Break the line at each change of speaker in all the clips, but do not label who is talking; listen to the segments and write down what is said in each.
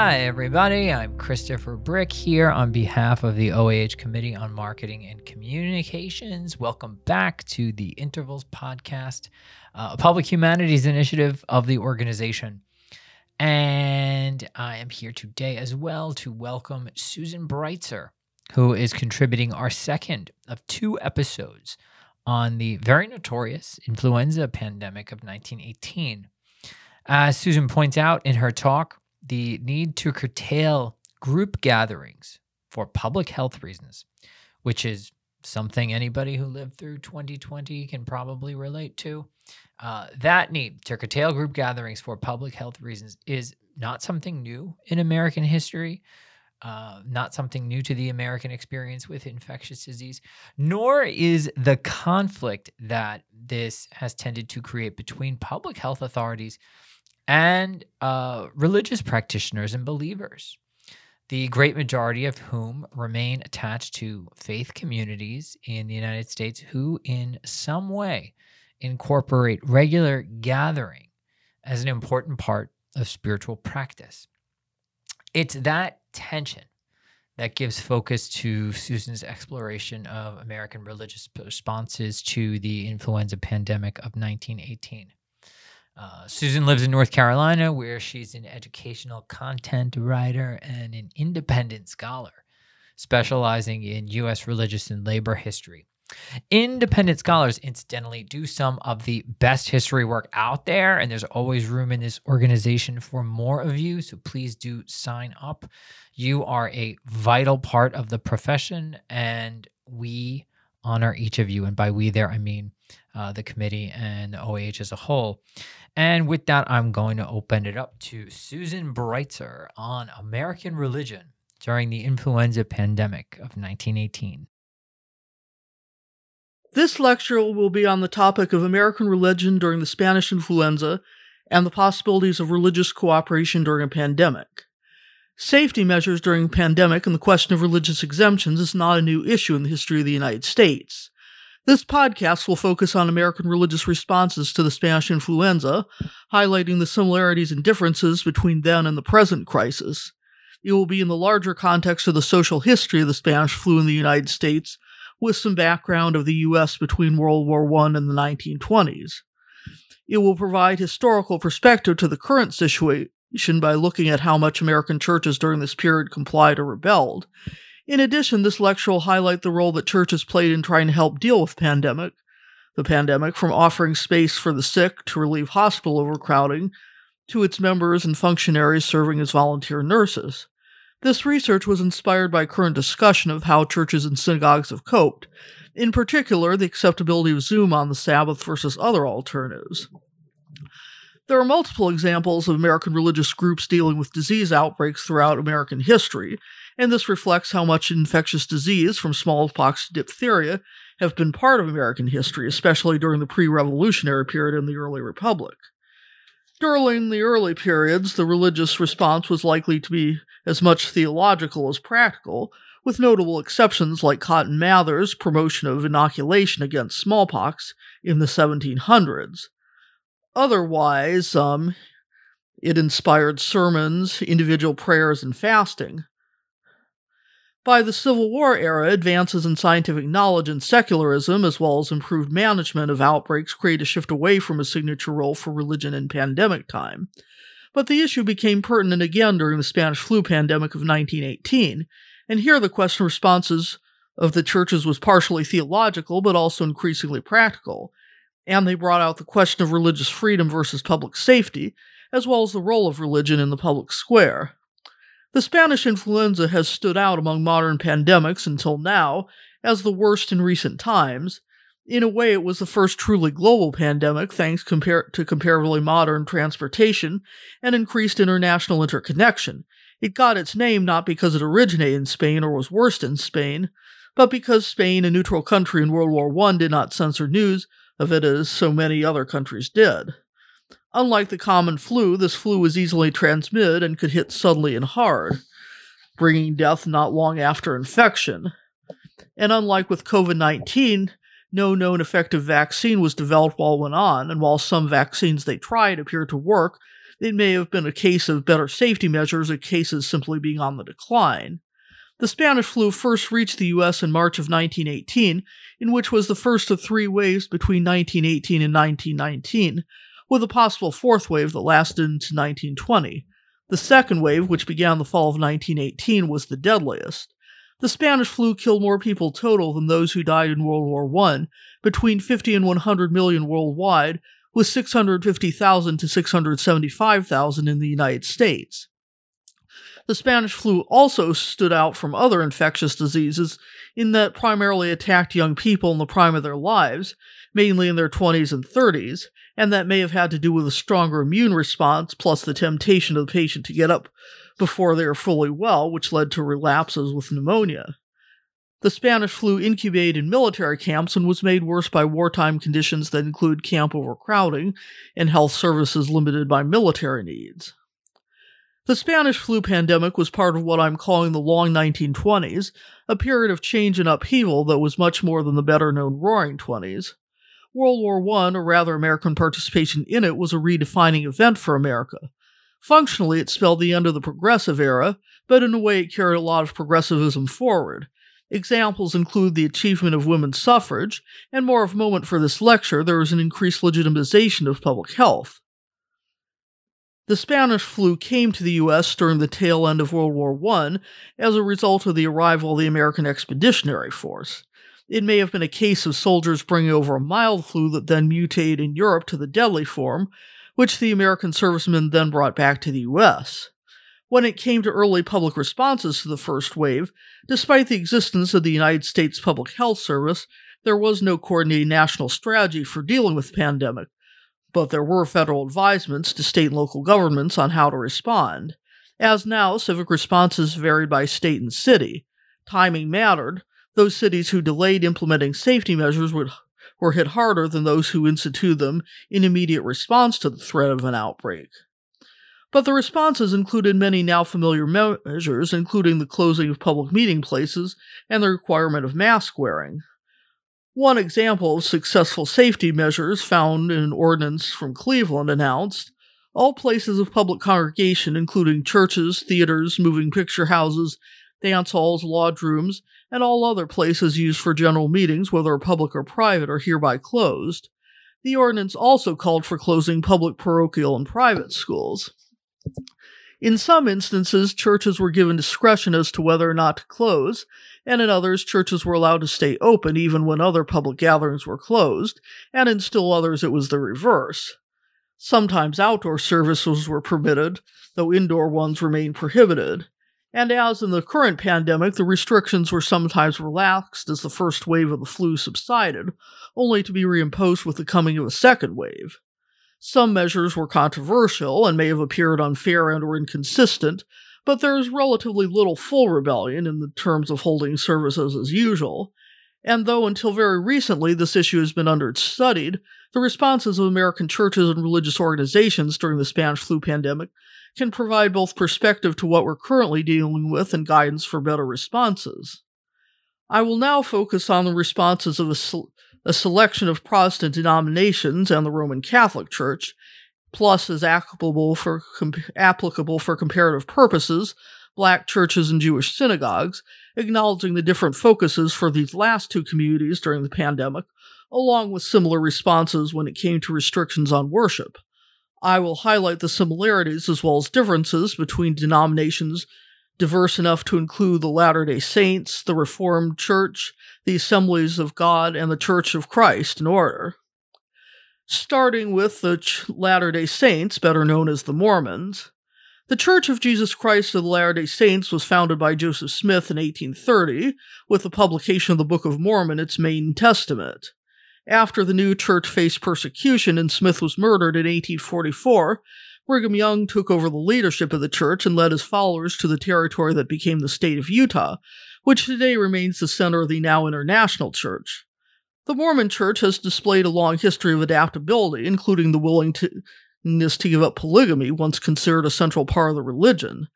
Hi, everybody. I'm Christopher Brick here on behalf of the OAH Committee on Marketing and Communications. Welcome back to the Intervals Podcast, uh, a public humanities initiative of the organization. And I am here today as well to welcome Susan Breitzer, who is contributing our second of two episodes on the very notorious influenza pandemic of 1918. As Susan points out in her talk, the need to curtail group gatherings for public health reasons, which is something anybody who lived through 2020 can probably relate to. Uh, that need to curtail group gatherings for public health reasons is not something new in American history, uh, not something new to the American experience with infectious disease, nor is the conflict that this has tended to create between public health authorities and uh, religious practitioners and believers, the great majority of whom remain attached to faith communities in the United States who, in some way, incorporate regular gathering as an important part of spiritual practice. It's that tension that gives focus to Susan's exploration of American religious responses to the influenza pandemic of 1918. Uh, Susan lives in North Carolina, where she's an educational content writer and an independent scholar, specializing in U.S. religious and labor history. Independent scholars, incidentally, do some of the best history work out there, and there's always room in this organization for more of you. So please do sign up. You are a vital part of the profession, and we honor each of you. And by we there, I mean uh, the committee and the OAH as a whole. And with that, I'm going to open it up to Susan Breitzer on American religion during the influenza pandemic of 1918.
This lecture will be on the topic of American religion during the Spanish influenza and the possibilities of religious cooperation during a pandemic. Safety measures during a pandemic and the question of religious exemptions is not a new issue in the history of the United States. This podcast will focus on American religious responses to the Spanish influenza, highlighting the similarities and differences between then and the present crisis. It will be in the larger context of the social history of the Spanish flu in the United States, with some background of the U.S. between World War I and the 1920s. It will provide historical perspective to the current situation by looking at how much American churches during this period complied or rebelled, in addition, this lecture will highlight the role that churches played in trying to help deal with pandemic, the pandemic, from offering space for the sick to relieve hospital overcrowding, to its members and functionaries serving as volunteer nurses. This research was inspired by current discussion of how churches and synagogues have coped, in particular, the acceptability of Zoom on the Sabbath versus other alternatives. There are multiple examples of American religious groups dealing with disease outbreaks throughout American history, and this reflects how much infectious disease, from smallpox to diphtheria, have been part of American history, especially during the pre revolutionary period in the early republic. During the early periods, the religious response was likely to be as much theological as practical, with notable exceptions like Cotton Mather's promotion of inoculation against smallpox in the 1700s. Otherwise, um, it inspired sermons, individual prayers, and fasting. By the Civil War era, advances in scientific knowledge and secularism, as well as improved management of outbreaks, create a shift away from a signature role for religion in pandemic time. But the issue became pertinent again during the Spanish flu pandemic of 1918, and here the question responses of the churches was partially theological, but also increasingly practical, and they brought out the question of religious freedom versus public safety, as well as the role of religion in the public square. The Spanish influenza has stood out among modern pandemics until now as the worst in recent times. In a way, it was the first truly global pandemic thanks compar- to comparatively modern transportation and increased international interconnection. It got its name not because it originated in Spain or was worst in Spain, but because Spain, a neutral country in World War I, did not censor news of it as so many other countries did. Unlike the common flu, this flu was easily transmitted and could hit suddenly and hard, bringing death not long after infection. And unlike with COVID 19, no known effective vaccine was developed while it went on, and while some vaccines they tried appeared to work, It may have been a case of better safety measures, or cases simply being on the decline. The Spanish flu first reached the U.S. in March of 1918, in which was the first of three waves between 1918 and 1919, with a possible fourth wave that lasted into 1920. The second wave, which began the fall of 1918, was the deadliest. The Spanish flu killed more people total than those who died in World War I, between 50 and 100 million worldwide, with 650,000 to 675,000 in the United States. The Spanish flu also stood out from other infectious diseases in that primarily attacked young people in the prime of their lives, mainly in their 20s and 30s, and that may have had to do with a stronger immune response plus the temptation of the patient to get up before they are fully well, which led to relapses with pneumonia. The Spanish flu incubated in military camps and was made worse by wartime conditions that include camp overcrowding and health services limited by military needs. The Spanish flu pandemic was part of what I'm calling the long 1920s, a period of change and upheaval that was much more than the better known Roaring Twenties. World War I, or rather American participation in it, was a redefining event for America. Functionally, it spelled the end of the progressive era, but in a way it carried a lot of progressivism forward. Examples include the achievement of women's suffrage, and more of moment for this lecture, there was an increased legitimization of public health. The Spanish flu came to the U.S. during the tail end of World War I as a result of the arrival of the American Expeditionary Force. It may have been a case of soldiers bringing over a mild flu that then mutated in Europe to the deadly form, which the American servicemen then brought back to the U.S. When it came to early public responses to the first wave, despite the existence of the United States Public Health Service, there was no coordinated national strategy for dealing with the pandemic, but there were federal advisements to state and local governments on how to respond. As now, civic responses varied by state and city. Timing mattered. Those cities who delayed implementing safety measures would were hit harder than those who instituted them in immediate response to the threat of an outbreak. But the responses included many now familiar measures, including the closing of public meeting places and the requirement of mask wearing. One example of successful safety measures found in an ordinance from Cleveland announced all places of public congregation, including churches, theaters, moving picture houses, dance halls, lodge rooms, and all other places used for general meetings, whether public or private, are hereby closed. The ordinance also called for closing public parochial and private schools. In some instances, churches were given discretion as to whether or not to close, and in others, churches were allowed to stay open even when other public gatherings were closed, and in still others, it was the reverse. Sometimes outdoor services were permitted, though indoor ones remained prohibited. And as in the current pandemic, the restrictions were sometimes relaxed as the first wave of the flu subsided, only to be reimposed with the coming of a second wave. Some measures were controversial and may have appeared unfair and or inconsistent, but there is relatively little full rebellion in the terms of holding services as usual. And though until very recently this issue has been understudied, the responses of American churches and religious organizations during the Spanish flu pandemic can provide both perspective to what we're currently dealing with and guidance for better responses. I will now focus on the responses of a, a selection of Protestant denominations and the Roman Catholic Church, plus as applicable for, com- applicable for comparative purposes, black churches and Jewish synagogues, acknowledging the different focuses for these last two communities during the pandemic, along with similar responses when it came to restrictions on worship. I will highlight the similarities as well as differences between denominations diverse enough to include the Latter day Saints, the Reformed Church, the Assemblies of God, and the Church of Christ in order. Starting with the Ch- Latter day Saints, better known as the Mormons. The Church of Jesus Christ of the Latter day Saints was founded by Joseph Smith in 1830, with the publication of the Book of Mormon, its main testament. After the new church faced persecution and Smith was murdered in 1844, Brigham Young took over the leadership of the church and led his followers to the territory that became the state of Utah, which today remains the center of the now international church. The Mormon church has displayed a long history of adaptability, including the willingness to give up polygamy, once considered a central part of the religion.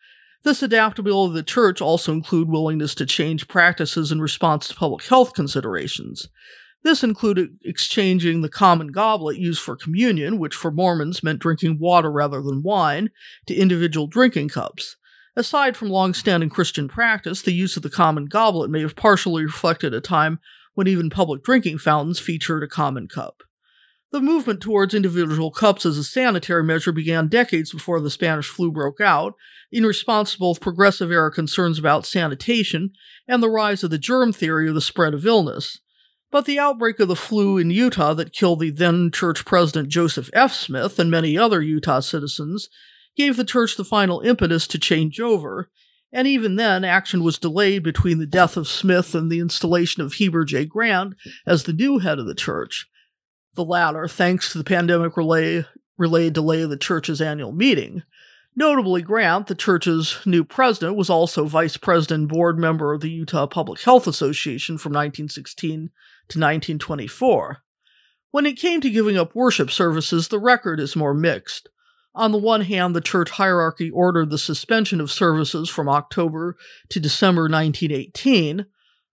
This adaptability of the church also include willingness to change practices in response to public health considerations. This included exchanging the common goblet used for communion, which for Mormons meant drinking water rather than wine, to individual drinking cups. Aside from long standing Christian practice, the use of the common goblet may have partially reflected a time when even public drinking fountains featured a common cup. The movement towards individual cups as a sanitary measure began decades before the Spanish flu broke out, in response to both progressive era concerns about sanitation and the rise of the germ theory of the spread of illness. But the outbreak of the flu in Utah that killed the then church president Joseph F. Smith and many other Utah citizens gave the church the final impetus to change over, and even then, action was delayed between the death of Smith and the installation of Heber J. Grant as the new head of the church. The latter, thanks to the pandemic relay, delay of the church's annual meeting. Notably, Grant, the church's new president, was also vice president and board member of the Utah Public Health Association from 1916 to 1924. When it came to giving up worship services, the record is more mixed. On the one hand, the church hierarchy ordered the suspension of services from October to December 1918.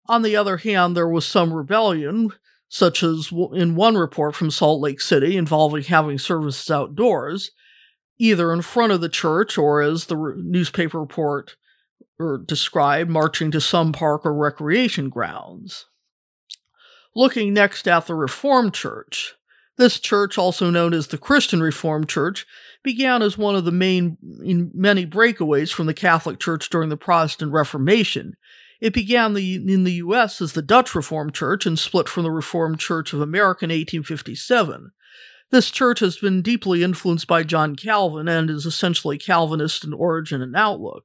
On the other hand, there was some rebellion, such as in one report from Salt Lake City involving having services outdoors, either in front of the church or, as the newspaper report or described, marching to some park or recreation grounds. Looking next at the Reformed Church. This church, also known as the Christian Reformed Church, began as one of the main in many breakaways from the Catholic Church during the Protestant Reformation. It began the, in the U.S. as the Dutch Reformed Church and split from the Reformed Church of America in 1857. This church has been deeply influenced by John Calvin and is essentially Calvinist in origin and outlook.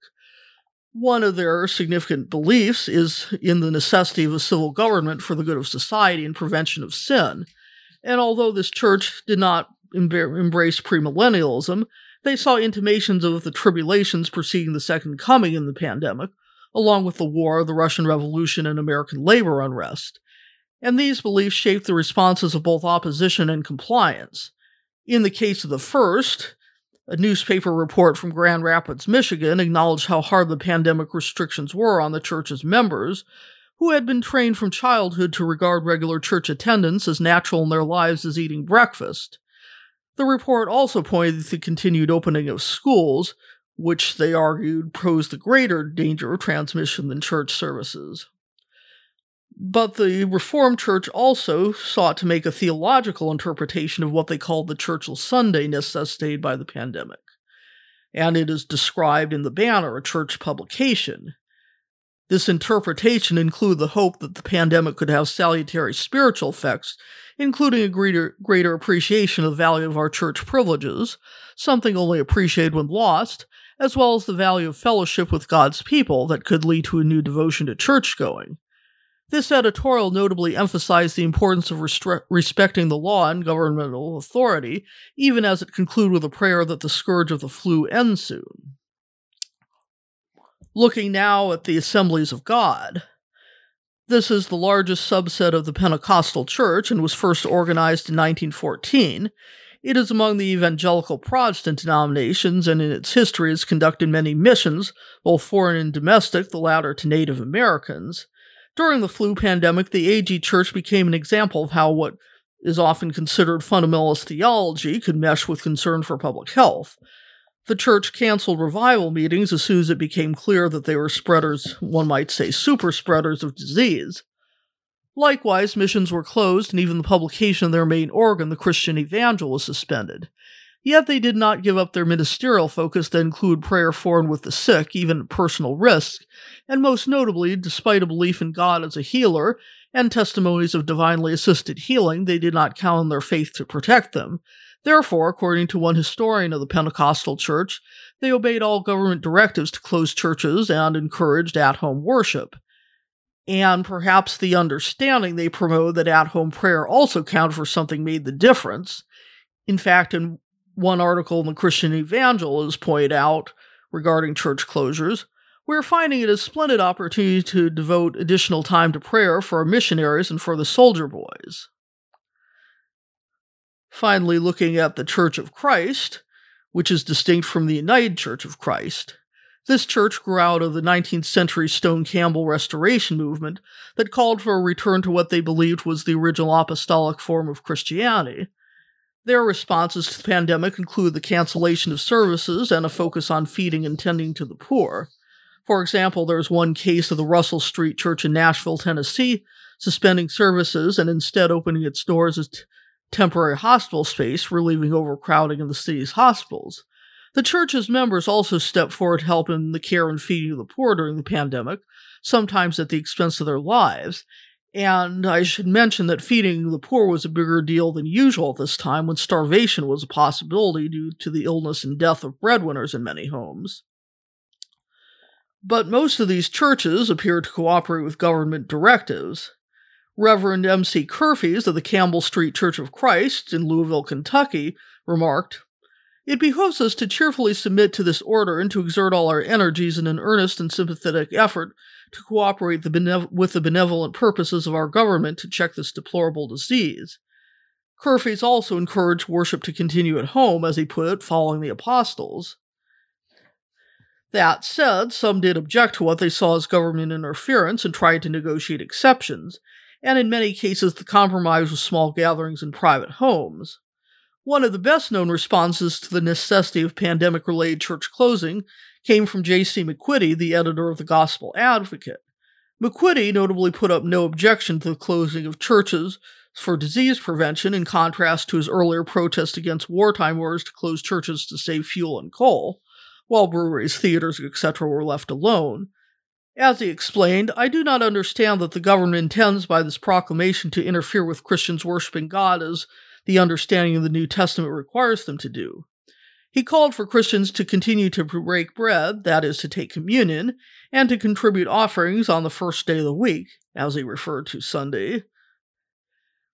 One of their significant beliefs is in the necessity of a civil government for the good of society and prevention of sin. And although this church did not embrace premillennialism, they saw intimations of the tribulations preceding the Second Coming in the pandemic, along with the war, the Russian Revolution, and American labor unrest. And these beliefs shaped the responses of both opposition and compliance. In the case of the first, a newspaper report from Grand Rapids, Michigan, acknowledged how hard the pandemic restrictions were on the church's members, who had been trained from childhood to regard regular church attendance as natural in their lives as eating breakfast. The report also pointed to the continued opening of schools, which they argued posed a greater danger of transmission than church services. But the Reformed Church also sought to make a theological interpretation of what they called the churchless Sunday necessitated by the pandemic. And it is described in the Banner, a church publication. This interpretation included the hope that the pandemic could have salutary spiritual effects including a greater, greater appreciation of the value of our church privileges, something only appreciated when lost, as well as the value of fellowship with God's people that could lead to a new devotion to church going. This editorial notably emphasized the importance of restre- respecting the law and governmental authority, even as it concluded with a prayer that the scourge of the flu end soon. Looking now at the assemblies of God, this is the largest subset of the Pentecostal Church and was first organized in 1914. It is among the evangelical Protestant denominations and in its history has conducted many missions, both foreign and domestic, the latter to Native Americans. During the flu pandemic, the AG Church became an example of how what is often considered fundamentalist theology could mesh with concern for public health. The church canceled revival meetings as soon as it became clear that they were spreaders, one might say super spreaders of disease. Likewise, missions were closed, and even the publication of their main organ, the Christian Evangel, was suspended. Yet they did not give up their ministerial focus to include prayer for and with the sick, even at personal risk, and most notably, despite a belief in God as a healer and testimonies of divinely assisted healing, they did not count on their faith to protect them. Therefore, according to one historian of the Pentecostal Church, they obeyed all government directives to close churches and encouraged at home worship. And perhaps the understanding they promoted that at home prayer also counted for something made the difference. In fact, in one article in the Christian Evangel is pointed out regarding church closures, we're finding it a splendid opportunity to devote additional time to prayer for our missionaries and for the soldier boys. Finally, looking at the Church of Christ, which is distinct from the United Church of Christ. This church grew out of the 19th century Stone Campbell Restoration movement that called for a return to what they believed was the original apostolic form of Christianity. Their responses to the pandemic include the cancellation of services and a focus on feeding and tending to the poor. For example, there's one case of the Russell Street Church in Nashville, Tennessee, suspending services and instead opening its doors as t- temporary hospital space, relieving overcrowding in the city's hospitals. The church's members also stepped forward to help in the care and feeding of the poor during the pandemic, sometimes at the expense of their lives. And I should mention that feeding the poor was a bigger deal than usual at this time when starvation was a possibility due to the illness and death of breadwinners in many homes. But most of these churches appeared to cooperate with government directives. Reverend M.C. Kurfees of the Campbell Street Church of Christ in Louisville, Kentucky, remarked, It behooves us to cheerfully submit to this order and to exert all our energies in an earnest and sympathetic effort to cooperate the with the benevolent purposes of our government to check this deplorable disease. Kurfees also encouraged worship to continue at home, as he put it, following the apostles. That said, some did object to what they saw as government interference and tried to negotiate exceptions, and in many cases the compromise was small gatherings in private homes. One of the best known responses to the necessity of pandemic related church closing came from J.C. McQuiddy, the editor of the Gospel Advocate. McQuiddy notably put up no objection to the closing of churches for disease prevention, in contrast to his earlier protest against wartime orders to close churches to save fuel and coal while breweries, theaters, etc. were left alone. As he explained, I do not understand that the government intends by this proclamation to interfere with Christians worshiping God as the understanding of the New Testament requires them to do. He called for Christians to continue to break bread, that is, to take communion, and to contribute offerings on the first day of the week, as he referred to Sunday.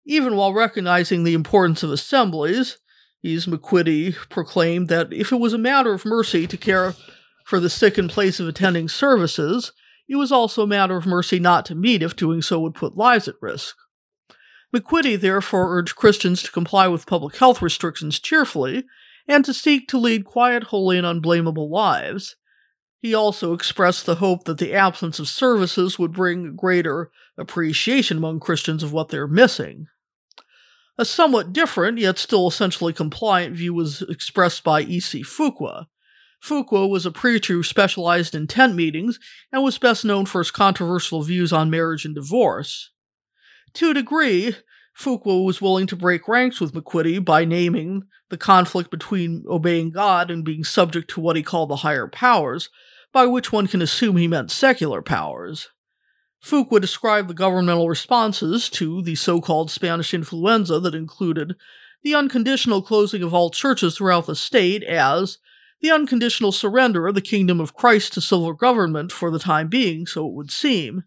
Even while recognizing the importance of assemblies, He's McQuiddy proclaimed that if it was a matter of mercy to care for the sick in place of attending services, it was also a matter of mercy not to meet if doing so would put lives at risk. McQuiddy therefore urged Christians to comply with public health restrictions cheerfully and to seek to lead quiet, holy, and unblameable lives. He also expressed the hope that the absence of services would bring greater appreciation among Christians of what they're missing. A somewhat different, yet still essentially compliant view was expressed by E.C. Fuqua. Fuqua was a preacher who specialized in tent meetings and was best known for his controversial views on marriage and divorce. To a degree, Fuqua was willing to break ranks with McQuiddy by naming the conflict between obeying God and being subject to what he called the higher powers, by which one can assume he meant secular powers. Fuqua described the governmental responses to the so called Spanish influenza that included the unconditional closing of all churches throughout the state as the unconditional surrender of the kingdom of Christ to civil government for the time being, so it would seem.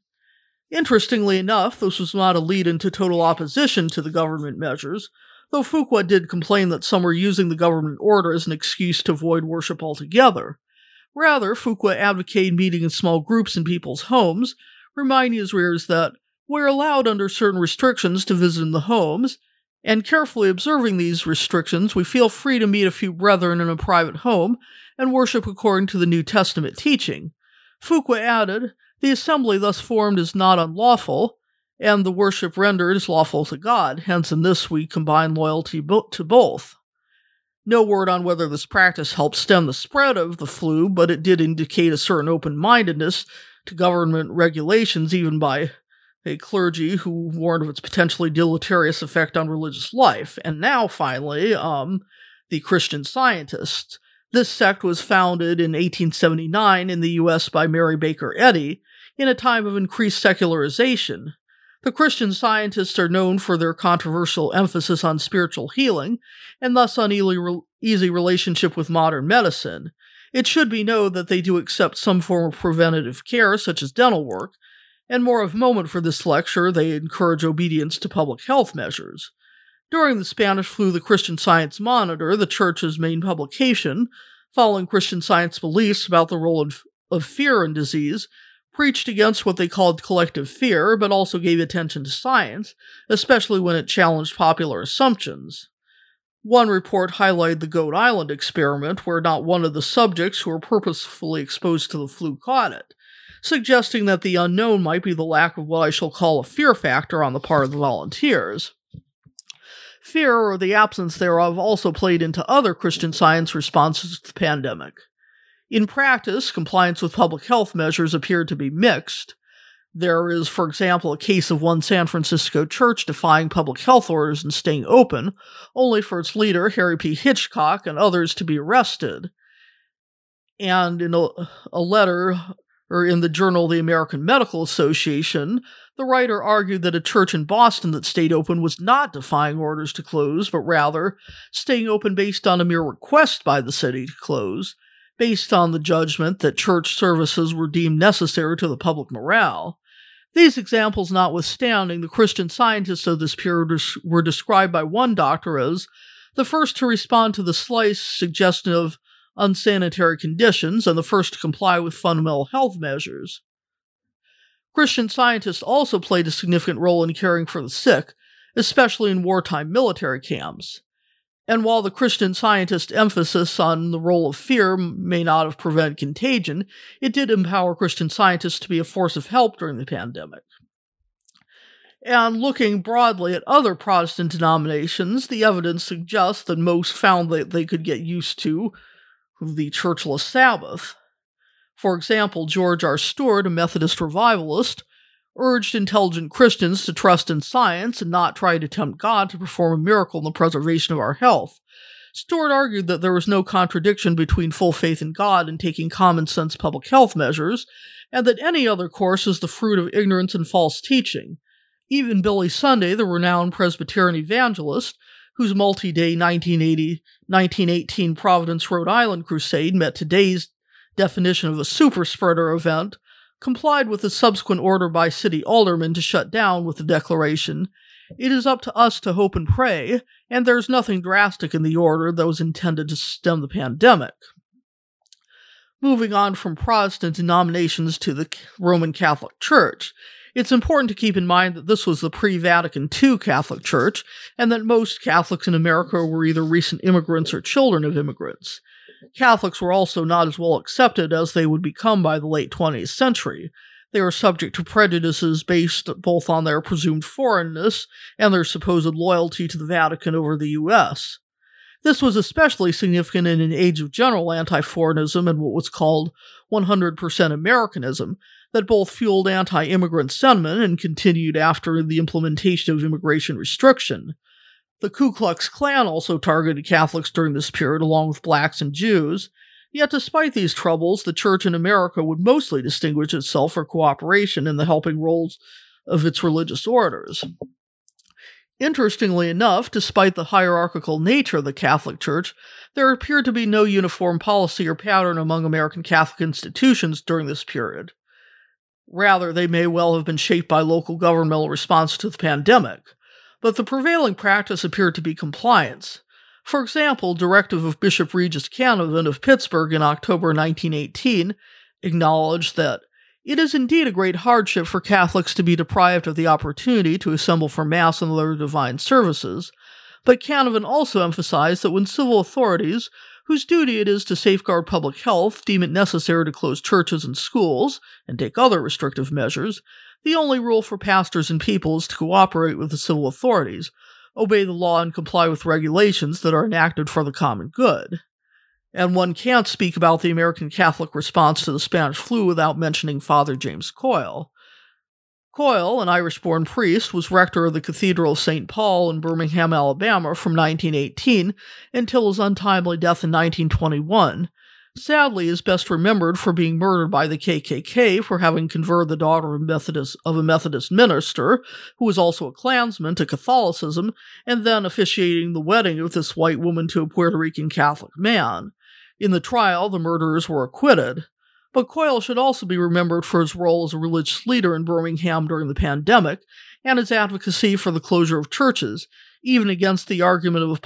Interestingly enough, this was not a lead into total opposition to the government measures, though Fuqua did complain that some were using the government order as an excuse to avoid worship altogether. Rather, Fuqua advocated meeting in small groups in people's homes, reminding his readers that we're allowed under certain restrictions to visit in the homes, and carefully observing these restrictions, we feel free to meet a few brethren in a private home and worship according to the New Testament teaching. Fuqua added, The assembly thus formed is not unlawful, and the worship rendered is lawful to God, hence in this we combine loyalty bo- to both. No word on whether this practice helped stem the spread of the flu, but it did indicate a certain open mindedness to government regulations, even by a clergy who warned of its potentially deleterious effect on religious life. And now, finally, um, the Christian Scientists. This sect was founded in 1879 in the U.S. by Mary Baker Eddy in a time of increased secularization. The Christian Scientists are known for their controversial emphasis on spiritual healing and thus uneasy relationship with modern medicine. It should be known that they do accept some form of preventative care, such as dental work, and more of moment for this lecture, they encourage obedience to public health measures. During the Spanish flu, the Christian Science Monitor, the Church's main publication, following Christian Science beliefs about the role of, of fear in disease, preached against what they called collective fear, but also gave attention to science, especially when it challenged popular assumptions. One report highlighted the Goat Island experiment, where not one of the subjects who were purposefully exposed to the flu caught it, suggesting that the unknown might be the lack of what I shall call a fear factor on the part of the volunteers. Fear, or the absence thereof, also played into other Christian science responses to the pandemic. In practice, compliance with public health measures appeared to be mixed. There is, for example, a case of one San Francisco church defying public health orders and staying open, only for its leader, Harry P. Hitchcock, and others to be arrested. And in a, a letter, or in the journal The American Medical Association, the writer argued that a church in Boston that stayed open was not defying orders to close, but rather staying open based on a mere request by the city to close, based on the judgment that church services were deemed necessary to the public morale. These examples notwithstanding, the Christian scientists of this period were described by one doctor as the first to respond to the slightest suggestion of unsanitary conditions and the first to comply with fundamental health measures. Christian scientists also played a significant role in caring for the sick, especially in wartime military camps. And while the Christian scientist emphasis on the role of fear may not have prevented contagion, it did empower Christian scientists to be a force of help during the pandemic. And looking broadly at other Protestant denominations, the evidence suggests that most found that they could get used to the churchless Sabbath. For example, George R. Stuart, a Methodist revivalist, urged intelligent Christians to trust in science and not try to tempt God to perform a miracle in the preservation of our health. Stuart argued that there was no contradiction between full faith in God and taking common sense public health measures, and that any other course is the fruit of ignorance and false teaching. Even Billy Sunday, the renowned Presbyterian evangelist, whose multi day 1918 Providence, Rhode Island crusade met today's definition of a super spreader event, complied with the subsequent order by city aldermen to shut down with the declaration It is up to us to hope and pray, and there's nothing drastic in the order that was intended to stem the pandemic. Moving on from Protestant denominations to the Roman Catholic Church, it's important to keep in mind that this was the pre Vatican II Catholic Church, and that most Catholics in America were either recent immigrants or children of immigrants. Catholics were also not as well accepted as they would become by the late 20th century. They were subject to prejudices based both on their presumed foreignness and their supposed loyalty to the Vatican over the US. This was especially significant in an age of general anti foreignism and what was called 100% Americanism, that both fueled anti immigrant sentiment and continued after the implementation of immigration restriction. The Ku Klux Klan also targeted Catholics during this period, along with blacks and Jews. Yet, despite these troubles, the Church in America would mostly distinguish itself for cooperation in the helping roles of its religious orders. Interestingly enough, despite the hierarchical nature of the Catholic Church, there appeared to be no uniform policy or pattern among American Catholic institutions during this period. Rather, they may well have been shaped by local governmental response to the pandemic but the prevailing practice appeared to be compliance. For example, directive of Bishop Regis Canevin of Pittsburgh in October 1918 acknowledged that it is indeed a great hardship for Catholics to be deprived of the opportunity to assemble for Mass and other divine services, but Canevin also emphasized that when civil authorities, whose duty it is to safeguard public health, deem it necessary to close churches and schools and take other restrictive measures, the only rule for pastors and people is to cooperate with the civil authorities, obey the law, and comply with regulations that are enacted for the common good. And one can't speak about the American Catholic response to the Spanish flu without mentioning Father James Coyle. Coyle, an Irish born priest, was rector of the Cathedral of St. Paul in Birmingham, Alabama from 1918 until his untimely death in 1921, sadly is best remembered for being murdered by the KKK for having converted the daughter of, Methodist, of a Methodist minister, who was also a Klansman, to Catholicism, and then officiating the wedding of this white woman to a Puerto Rican Catholic man. In the trial, the murderers were acquitted. But Coyle should also be remembered for his role as a religious leader in Birmingham during the pandemic and his advocacy for the closure of churches, even against the argument of a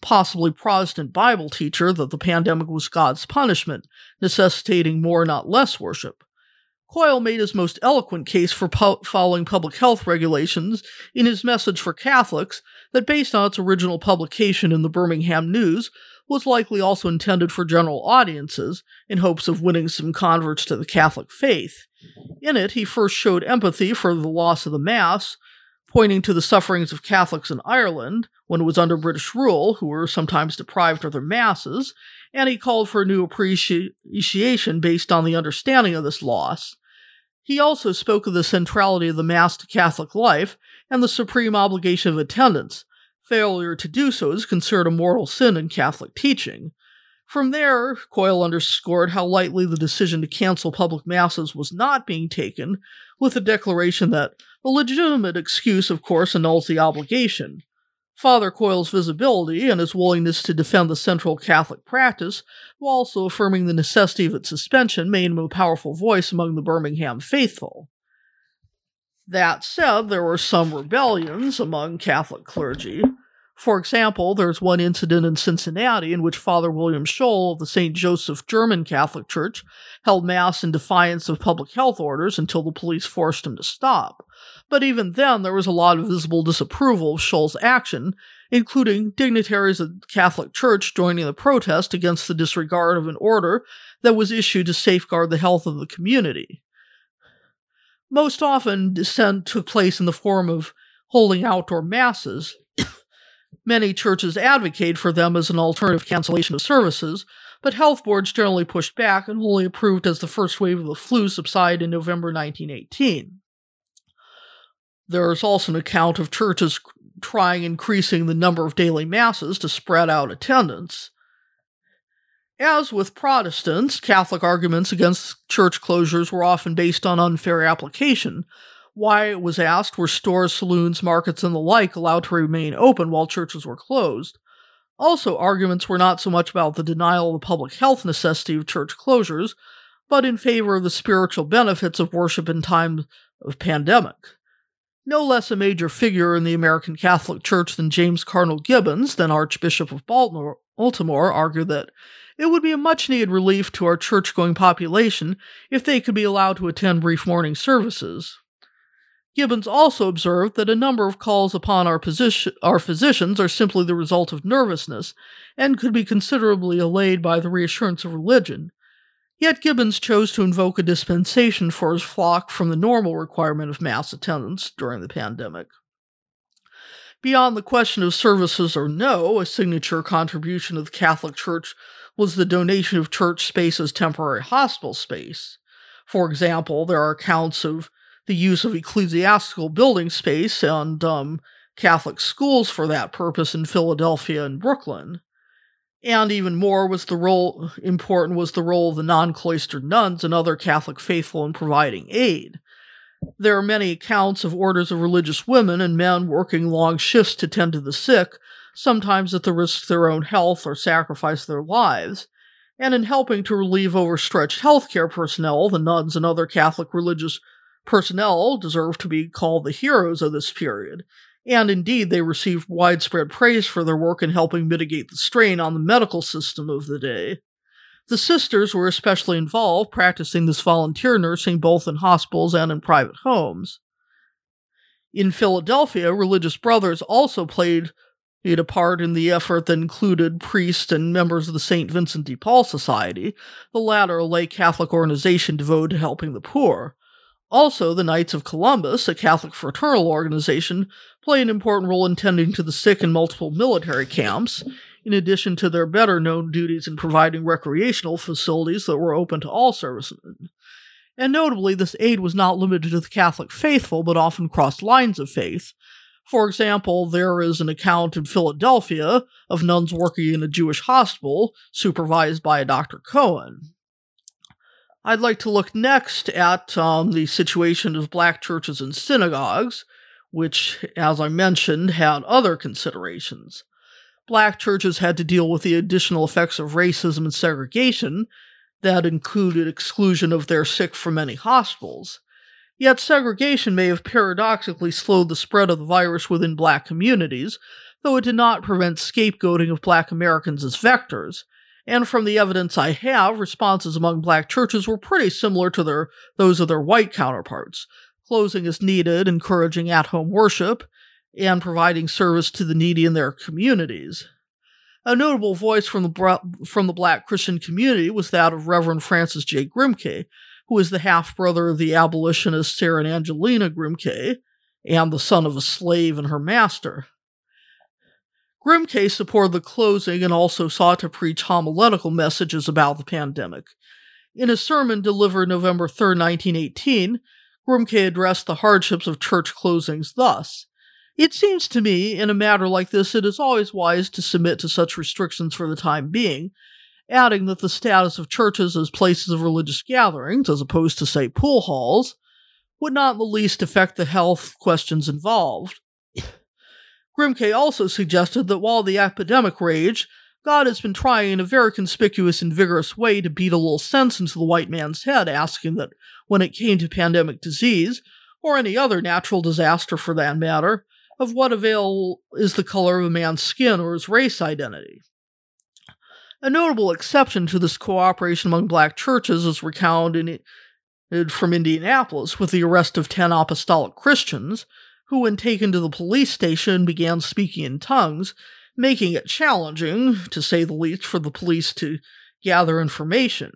possibly Protestant Bible teacher that the pandemic was God's punishment, necessitating more, not less worship. Coyle made his most eloquent case for following public health regulations in his message for Catholics that, based on its original publication in the Birmingham News, was likely also intended for general audiences in hopes of winning some converts to the Catholic faith. In it, he first showed empathy for the loss of the Mass, pointing to the sufferings of Catholics in Ireland when it was under British rule, who were sometimes deprived of their Masses, and he called for a new appreciation based on the understanding of this loss. He also spoke of the centrality of the Mass to Catholic life and the supreme obligation of attendance. Failure to do so is considered a mortal sin in Catholic teaching. From there, Coyle underscored how lightly the decision to cancel public masses was not being taken, with the declaration that a legitimate excuse, of course, annuls the obligation. Father Coyle's visibility and his willingness to defend the central Catholic practice, while also affirming the necessity of its suspension, made him a powerful voice among the Birmingham faithful. That said, there were some rebellions among Catholic clergy. For example, there's one incident in Cincinnati in which Father William Scholl of the St. Joseph German Catholic Church held Mass in defiance of public health orders until the police forced him to stop. But even then, there was a lot of visible disapproval of Scholl's action, including dignitaries of the Catholic Church joining the protest against the disregard of an order that was issued to safeguard the health of the community. Most often, dissent took place in the form of holding outdoor masses, Many churches advocate for them as an alternative cancellation of services, but health boards generally pushed back and only approved as the first wave of the flu subsided in November 1918. There is also an account of churches trying increasing the number of daily masses to spread out attendance. As with Protestants, Catholic arguments against church closures were often based on unfair application, Wyatt was asked were stores, saloons, markets, and the like allowed to remain open while churches were closed. Also, arguments were not so much about the denial of the public health necessity of church closures, but in favor of the spiritual benefits of worship in times of pandemic. No less a major figure in the American Catholic Church than James Cardinal Gibbons, then Archbishop of Baltimore, argued that it would be a much needed relief to our church going population if they could be allowed to attend brief morning services. Gibbons also observed that a number of calls upon our, position, our physicians are simply the result of nervousness and could be considerably allayed by the reassurance of religion. Yet Gibbons chose to invoke a dispensation for his flock from the normal requirement of mass attendance during the pandemic. Beyond the question of services or no, a signature contribution of the Catholic Church was the donation of church space as temporary hospital space. For example, there are accounts of the use of ecclesiastical building space and um, Catholic schools for that purpose in Philadelphia and Brooklyn. And even more was the role important was the role of the non-cloistered nuns and other Catholic faithful in providing aid. There are many accounts of orders of religious women and men working long shifts to tend to the sick, sometimes at the risk of their own health or sacrifice their lives. And in helping to relieve overstretched healthcare personnel, the nuns and other Catholic religious personnel deserve to be called the heroes of this period, and indeed they received widespread praise for their work in helping mitigate the strain on the medical system of the day. The sisters were especially involved, practicing this volunteer nursing both in hospitals and in private homes. In Philadelphia, religious brothers also played a part in the effort that included priests and members of the St. Vincent de Paul Society, the latter a lay Catholic organization devoted to helping the poor. Also, the Knights of Columbus, a Catholic fraternal organization, play an important role in tending to the sick in multiple military camps, in addition to their better known duties in providing recreational facilities that were open to all servicemen. And notably, this aid was not limited to the Catholic faithful, but often crossed lines of faith. For example, there is an account in Philadelphia of nuns working in a Jewish hospital, supervised by a Dr. Cohen. I'd like to look next at um, the situation of black churches and synagogues, which, as I mentioned, had other considerations. Black churches had to deal with the additional effects of racism and segregation that included exclusion of their sick from many hospitals. Yet segregation may have paradoxically slowed the spread of the virus within black communities, though it did not prevent scapegoating of black Americans as vectors, And from the evidence I have, responses among black churches were pretty similar to their those of their white counterparts. Closing is needed, encouraging at-home worship, and providing service to the needy in their communities. A notable voice from the, from the black Christian community was that of Reverend Francis J. Grimke, who is the half brother of the abolitionist Sarah and Angelina Grimke and the son of a slave and her master. Grimke supported the closing and also sought to preach homiletical messages about the pandemic. In a sermon delivered November 3, 1918, Grimke addressed the hardships of church closings thus it seems to me, in a matter like this, it is always wise to submit to such restrictions for the time being, adding that the status of churches as places of religious gatherings, as opposed to, say, pool halls, would not in the least affect the health questions involved. Grimke also suggested that while the epidemic raged, God has been trying in a very conspicuous and vigorous way to beat a little sense into the white man's head, asking that when it came to pandemic disease, or any other natural disaster for that matter, of what avail is the color of a man's skin or his race identity. A notable exception to this cooperation among black churches is recounted from Indianapolis with the arrest of 10 apostolic Christians, who, when taken to the police station, began speaking in tongues, making it challenging, to say the least, for the police to gather information.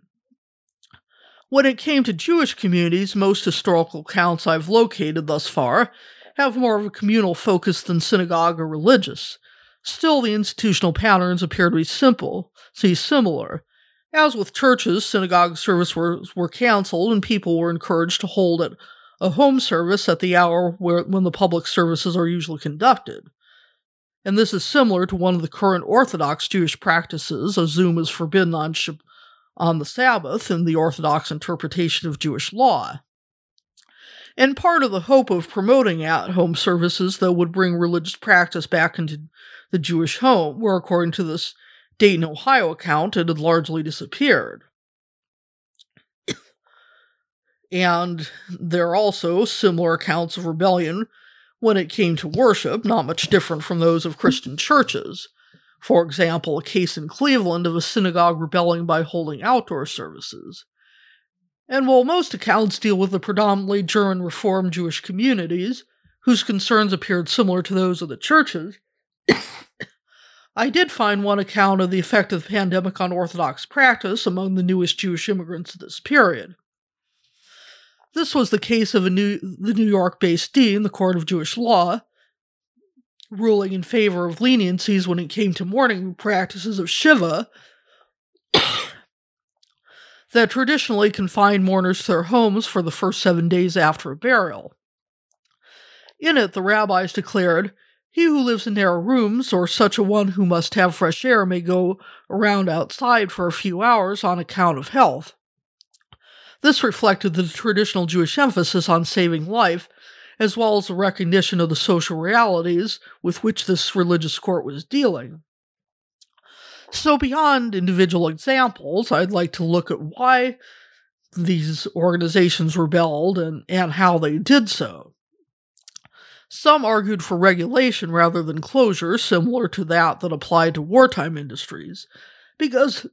When it came to Jewish communities, most historical accounts I've located thus far have more of a communal focus than synagogue or religious. Still, the institutional patterns appear to be simple, see similar. As with churches, synagogue services were, were canceled and people were encouraged to hold it a home service at the hour where, when the public services are usually conducted. And this is similar to one of the current Orthodox Jewish practices. A Zoom is forbidden on, on the Sabbath in the Orthodox interpretation of Jewish law. And part of the hope of promoting at home services, though, would bring religious practice back into the Jewish home, where, according to this Dayton, Ohio account, it had largely disappeared. And there are also similar accounts of rebellion when it came to worship, not much different from those of Christian churches. For example, a case in Cleveland of a synagogue rebelling by holding outdoor services. And while most accounts deal with the predominantly German Reformed Jewish communities, whose concerns appeared similar to those of the churches, I did find one account of the effect of the pandemic on Orthodox practice among the newest Jewish immigrants of this period. This was the case of new, the New York based din, the Court of Jewish Law, ruling in favor of leniencies when it came to mourning practices of Shiva that traditionally confined mourners to their homes for the first seven days after a burial. In it, the rabbis declared, He who lives in narrow rooms, or such a one who must have fresh air, may go around outside for a few hours on account of health. This reflected the traditional Jewish emphasis on saving life, as well as the recognition of the social realities with which this religious court was dealing. So, beyond individual examples, I'd like to look at why these organizations rebelled and, and how they did so. Some argued for regulation rather than closure, similar to that that applied to wartime industries, because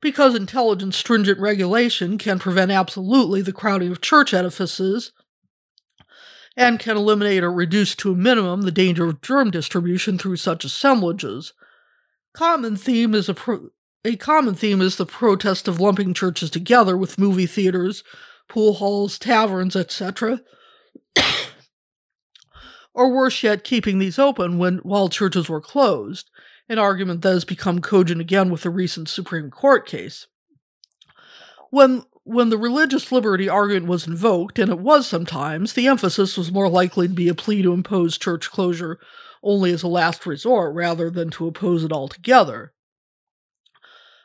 because intelligent, stringent regulation can prevent absolutely the crowding of church edifices and can eliminate or reduce to a minimum the danger of germ distribution through such assemblages, common theme is a pro- a common theme is the protest of lumping churches together with movie theaters, pool halls, taverns, etc. or worse yet, keeping these open when while churches were closed, an argument that has become cogent again with the recent Supreme Court case. When when the religious liberty argument was invoked, and it was sometimes, the emphasis was more likely to be a plea to impose church closure only as a last resort rather than to oppose it altogether.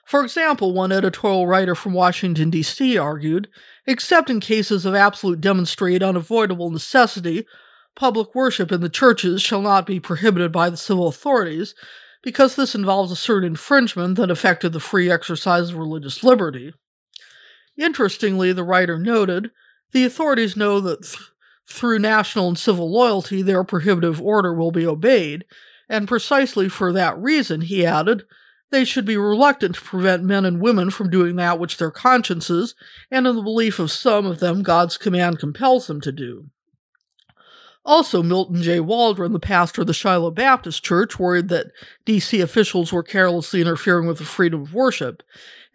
For example, one editorial writer from Washington, D.C. argued except in cases of absolute demonstrated unavoidable necessity, public worship in the churches shall not be prohibited by the civil authorities because this involves a certain infringement that affected the free exercise of religious liberty. Interestingly, the writer noted, the authorities know that th- through national and civil loyalty, their prohibitive order will be obeyed, and precisely for that reason, he added, they should be reluctant to prevent men and women from doing that which their consciences, and in the belief of some of them, God's command compels them to do. Also, Milton J. Waldron, the pastor of the Shiloh Baptist Church, worried that D.C. officials were carelessly interfering with the freedom of worship,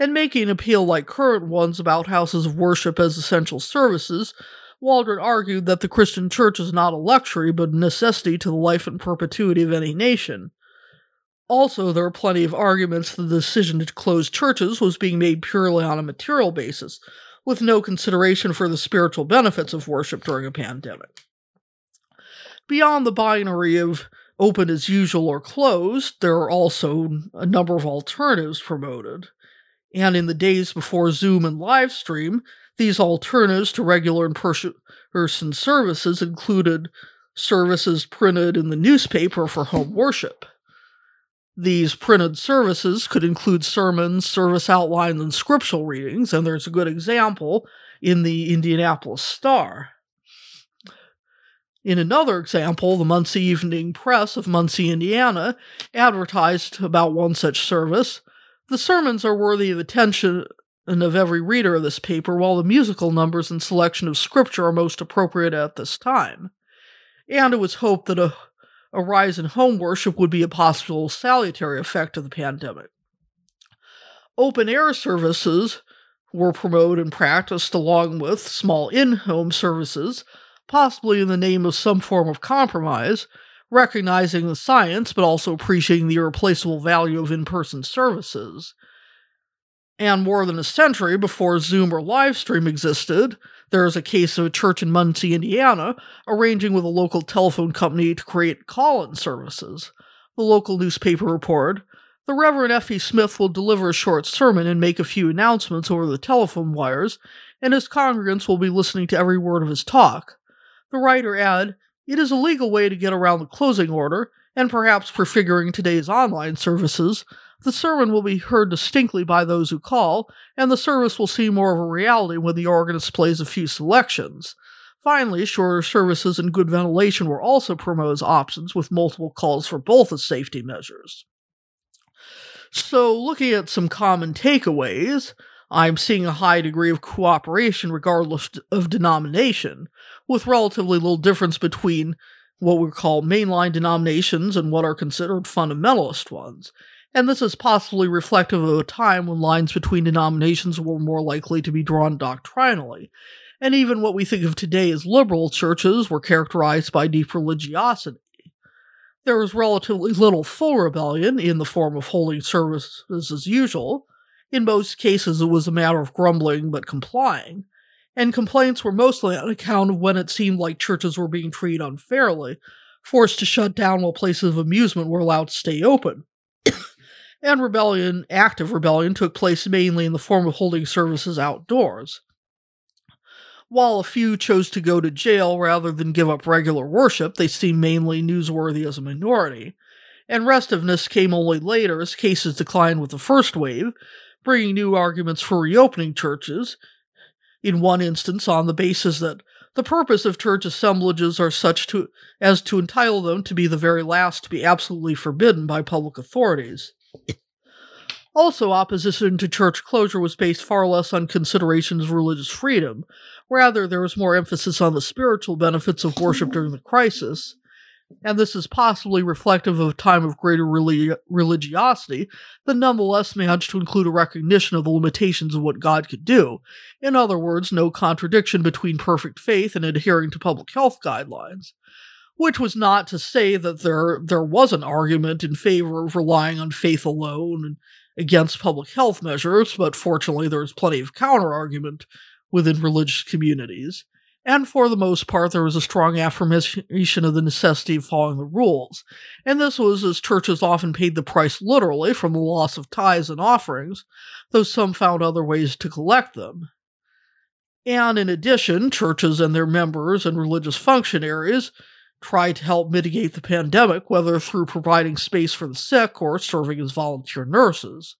and making an appeal like current ones about houses of worship as essential services. Waldron argued that the Christian church is not a luxury, but a necessity to the life and perpetuity of any nation. Also, there are plenty of arguments that the decision to close churches was being made purely on a material basis, with no consideration for the spiritual benefits of worship during a pandemic. Beyond the binary of open as usual or closed, there are also a number of alternatives promoted. And in the days before Zoom and Livestream, these alternatives to regular in person services included services printed in the newspaper for home worship. These printed services could include sermons, service outlines, and scriptural readings, and there's a good example in the Indianapolis Star. In another example, the Muncie Evening Press of Muncie, Indiana, advertised about one such service. The sermons are worthy of attention of every reader of this paper, while the musical numbers and selection of scripture are most appropriate at this time. And it was hoped that a, a rise in home worship would be a possible salutary effect of the pandemic. Open air services were promoted and practiced along with small in home services possibly in the name of some form of compromise, recognizing the science but also appreciating the irreplaceable value of in person services. And more than a century before Zoom or Livestream existed, there is a case of a church in Muncie, Indiana, arranging with a local telephone company to create call in services. The local newspaper reported The Reverend F.E. Smith will deliver a short sermon and make a few announcements over the telephone wires, and his congregants will be listening to every word of his talk. The writer added, It is a legal way to get around the closing order, and perhaps prefiguring today's online services. The sermon will be heard distinctly by those who call, and the service will seem more of a reality when the organist plays a few selections. Finally, shorter services and good ventilation were also promoted as options, with multiple calls for both as safety measures. So, looking at some common takeaways, I'm seeing a high degree of cooperation regardless of denomination, with relatively little difference between what we call mainline denominations and what are considered fundamentalist ones. And this is possibly reflective of a time when lines between denominations were more likely to be drawn doctrinally. And even what we think of today as liberal churches were characterized by deep religiosity. There was relatively little full rebellion in the form of holding services as usual, in most cases, it was a matter of grumbling but complying, and complaints were mostly on account of when it seemed like churches were being treated unfairly, forced to shut down while places of amusement were allowed to stay open. and rebellion, active rebellion, took place mainly in the form of holding services outdoors. While a few chose to go to jail rather than give up regular worship, they seemed mainly newsworthy as a minority. And restiveness came only later as cases declined with the first wave, bringing new arguments for reopening churches, in one instance on the basis that the purpose of church assemblages are such to as to entitle them to be the very last to be absolutely forbidden by public authorities. Also, opposition to church closure was based far less on considerations of religious freedom. Rather, there was more emphasis on the spiritual benefits of worship during the crisis, and this is possibly reflective of a time of greater religi- religiosity, that nonetheless managed to include a recognition of the limitations of what God could do. In other words, no contradiction between perfect faith and adhering to public health guidelines. Which was not to say that there there was an argument in favor of relying on faith alone and against public health measures, but fortunately there was plenty of counter argument within religious communities and for the most part, there was a strong affirmation of the necessity of following the rules. And this was as churches often paid the price literally from the loss of tithes and offerings, though some found other ways to collect them. And in addition, churches and their members and religious functionaries tried to help mitigate the pandemic, whether through providing space for the sick or serving as volunteer nurses.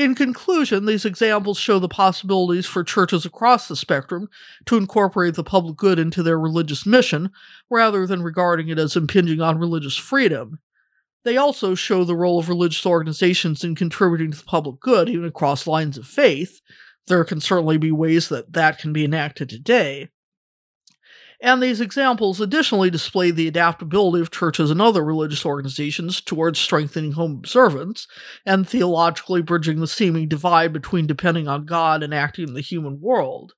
In conclusion, these examples show the possibilities for churches across the spectrum to incorporate the public good into their religious mission rather than regarding it as impinging on religious freedom. They also show the role of religious organizations in contributing to the public good, even across lines of faith. There can certainly be ways that that can be enacted today. And these examples additionally display the adaptability of churches and other religious organizations towards strengthening home observance and theologically bridging the seeming divide between depending on God and acting in the human world.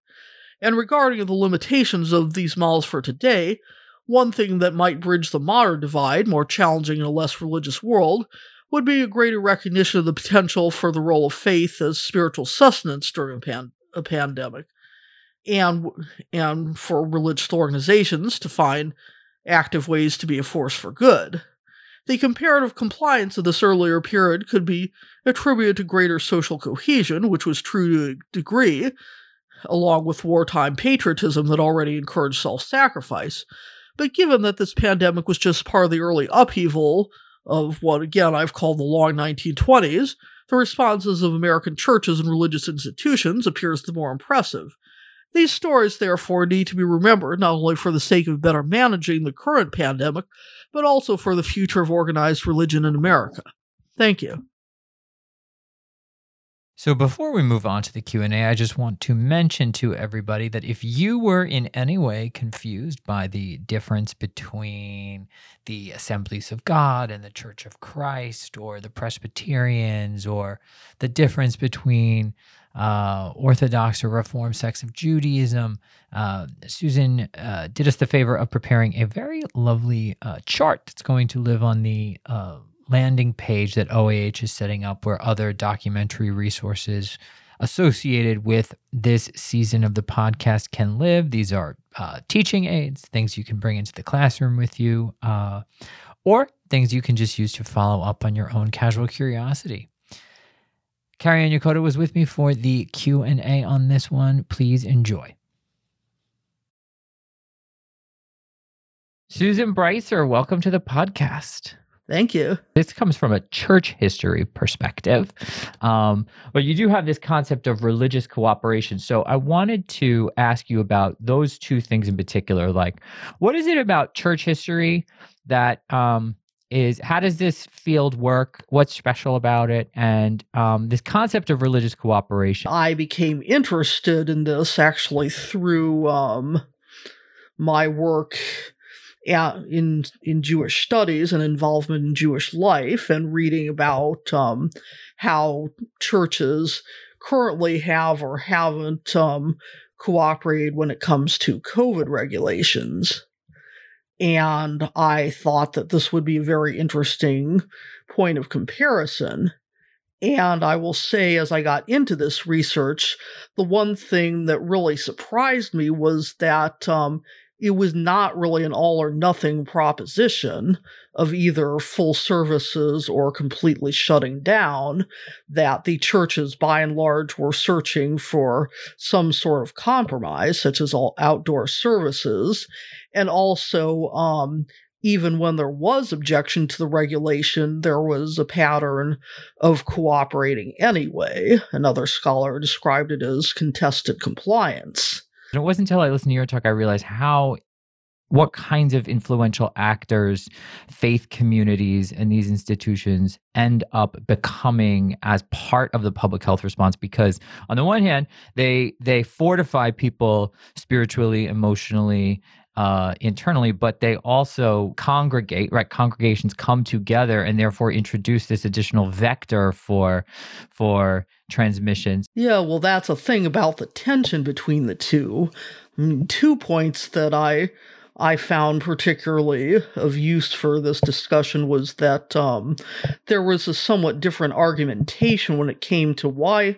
And regarding the limitations of these models for today, one thing that might bridge the modern divide, more challenging in a less religious world, would be a greater recognition of the potential for the role of faith as spiritual sustenance during a, pan- a pandemic and and for religious organizations to find active ways to be a force for good. The comparative compliance of this earlier period could be attributed to greater social cohesion, which was true to a degree, along with wartime patriotism that already encouraged self sacrifice. But given that this pandemic was just part of the early upheaval of what, again, I've called the long 1920s, the responses of American churches and religious institutions appears the more impressive. These stories, therefore, need to be remembered not only for the sake of better managing the current pandemic, but also for the future of organized religion in America. Thank you.
So before we move on to the Q&A, I just want to mention to everybody that if you were in any way confused by the difference between the Assemblies of God and the Church of Christ or the Presbyterians or the difference between uh, Orthodox or Reformed sects of Judaism. Uh, Susan uh, did us the favor of preparing a very lovely uh, chart that's going to live on the uh, landing page that OAH is setting up, where other documentary resources associated with this season of the podcast can live. These are uh, teaching aids, things you can bring into the classroom with you, or things you can just use to follow up on your own casual curiosity. Kariann Yokota was with me for the Q&A on this one. Please enjoy. Susan Breitzer, welcome to the podcast.
Thank you.
This comes from a church history perspective, um, but you do have this concept of religious cooperation. So I wanted to ask you about those two things in particular. Like, what is it about church history that um, is how does this field work? What's special about it? And um, this concept of religious cooperation.
I became interested in this actually through um, my work in in Jewish studies and involvement in Jewish life, and reading about um, how churches currently have or haven't um, cooperated when it comes to COVID regulations. And I thought that this would be a very interesting point of comparison. And I will say, as I got into this research, the one thing that really surprised me was that um, it was not really an all or nothing proposition of either full services or completely shutting down, that the churches by and large were searching for some sort of compromise, such as all outdoor services, and also um, even when there was objection to the regulation, there was a pattern of cooperating anyway. Another scholar described it as contested compliance.
And it wasn't until I listened to your talk I realized how what kinds of influential actors faith communities and these institutions end up becoming as part of the public health response because on the one hand they they fortify people spiritually emotionally uh, internally, but they also congregate, right? Congregations come together and therefore introduce this additional vector for for transmissions.
Yeah, well, that's a thing about the tension between the two. Mm, two points that I I found particularly of use for this discussion was that um, there was a somewhat different argumentation when it came to why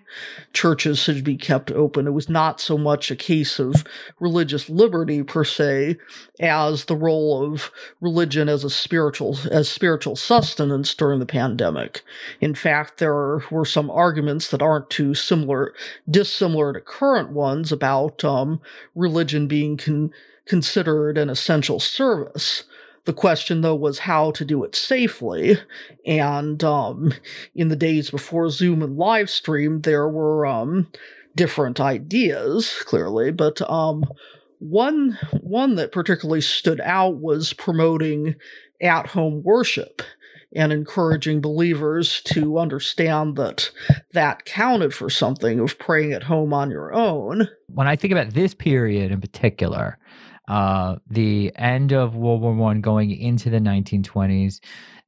churches should be kept open. It was not so much a case of religious liberty per se as the role of religion as a spiritual as spiritual sustenance during the pandemic. In fact, there were some arguments that aren't too similar dissimilar to current ones about um, religion being con- considered an essential service. The question, though, was how to do it safely. And um, in the days before Zoom and live stream, there were um, different ideas, clearly, but um, one one that particularly stood out was promoting at-home worship and encouraging believers to understand that that counted for something of praying at home on your own.
When I think about this period in particular, uh, the end of World War One going into the 1920s,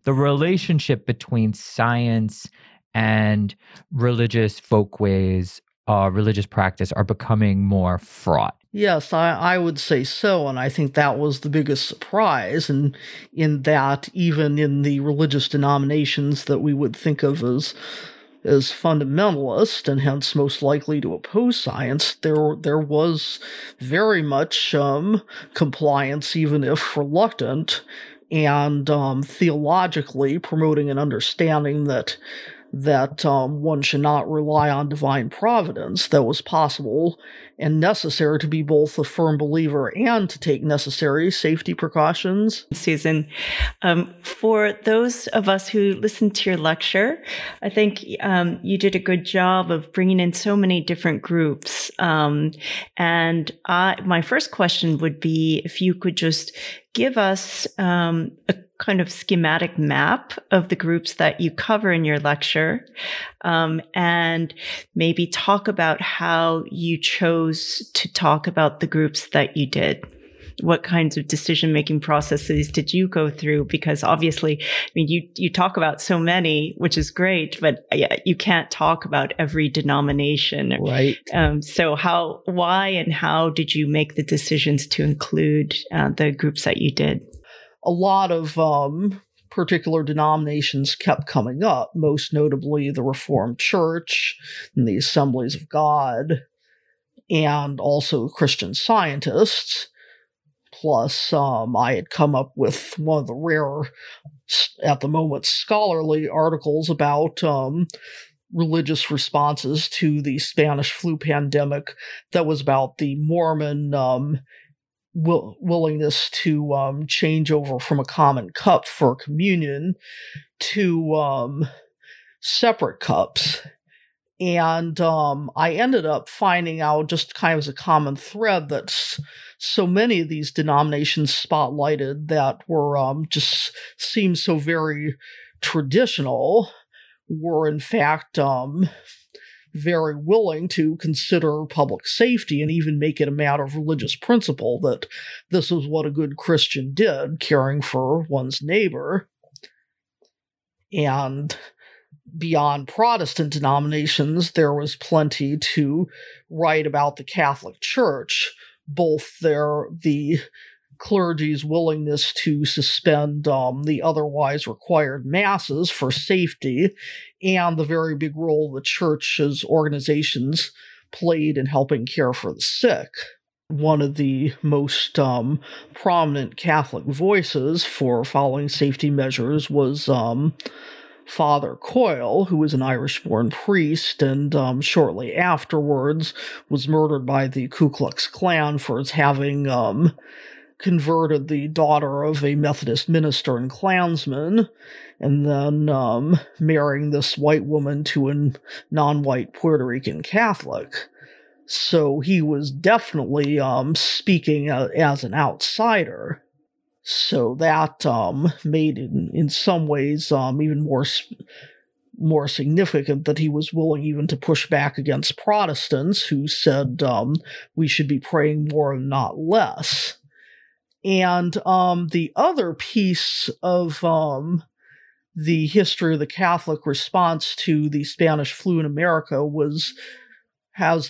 the relationship between science and religious folkways, uh, religious practice are becoming more fraught.
Yes, I, I would say so, and I think that was the biggest surprise, and in that even in the religious denominations that we would think of as as fundamentalist and hence most likely to oppose science, there there was very much um, compliance, even if reluctant, and um, theologically promoting an understanding that that um, one should not rely on divine providence that was possible and necessary to be both a firm believer and to take necessary safety precautions.
Susan, um, for those of us who listened to your lecture, I think um, you did a good job of bringing in so many different groups. Um, and I, my first question would be if you could just give us um, a kind of schematic map of the groups that you cover in your lecture um, and maybe talk about how you chose to talk about the groups that you did. What kinds of decision making processes did you go through? Because obviously i mean you you talk about so many which is great but yeah, you can't talk about every denomination.
Right.
Um, so how why and how did you make the decisions to include uh, the groups that you did
a lot of um, particular denominations kept coming up, most notably the Reformed Church and the Assemblies of God, and also Christian scientists. Plus, um, I had come up with one of the rare, at the moment, scholarly articles about um, religious responses to the Spanish flu pandemic that was about the Mormon um, will, willingness to um, change over from a common cup for communion to um, separate cups. And um, I ended up finding out just kind of as a common thread that so many of these denominations spotlighted that were um, just seemed so very traditional were in fact um, very willing to consider public safety and even make it a matter of religious principle that this was what a good Christian did, caring for one's neighbor. And beyond Protestant denominations, there was plenty to write about the Catholic Church, both their the clergy's willingness to suspend um, the otherwise required masses for safety and the very big role the church's organizations played in helping care for the sick. One of the most um, prominent Catholic voices for following safety measures was um, Father Coyle, who was an Irish born priest and um, shortly afterwards was murdered by the Ku Klux Klan for his having um, converted the daughter of a Methodist minister and Klansman, and then um, marrying this white woman to a non white Puerto Rican Catholic. So he was definitely um, speaking as an outsider. So that um, made it, in some ways, um, even more more significant that he was willing even to push back against Protestants who said um, we should be praying more and not less. And um, the other piece of um, the history of the Catholic response to the Spanish flu in America was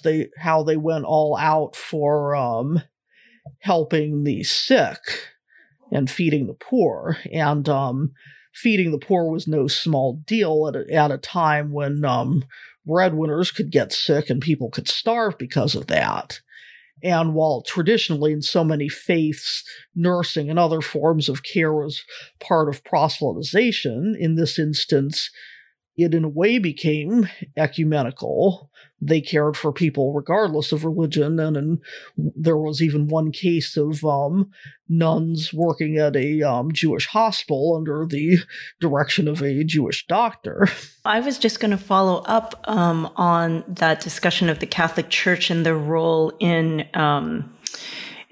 they how they went all out for um, helping the sick and feeding the poor. And um, feeding the poor was no small deal at a, at a time when um, breadwinners could get sick and people could starve because of that. And while traditionally in so many faiths, nursing and other forms of care was part of proselytization, in this instance, it in a way became ecumenical they cared for people regardless of religion. And, and there was even one case of um, nuns working at a um, Jewish hospital under the direction of a Jewish doctor.
I was just going to follow up um, on that discussion of the Catholic Church and their role in.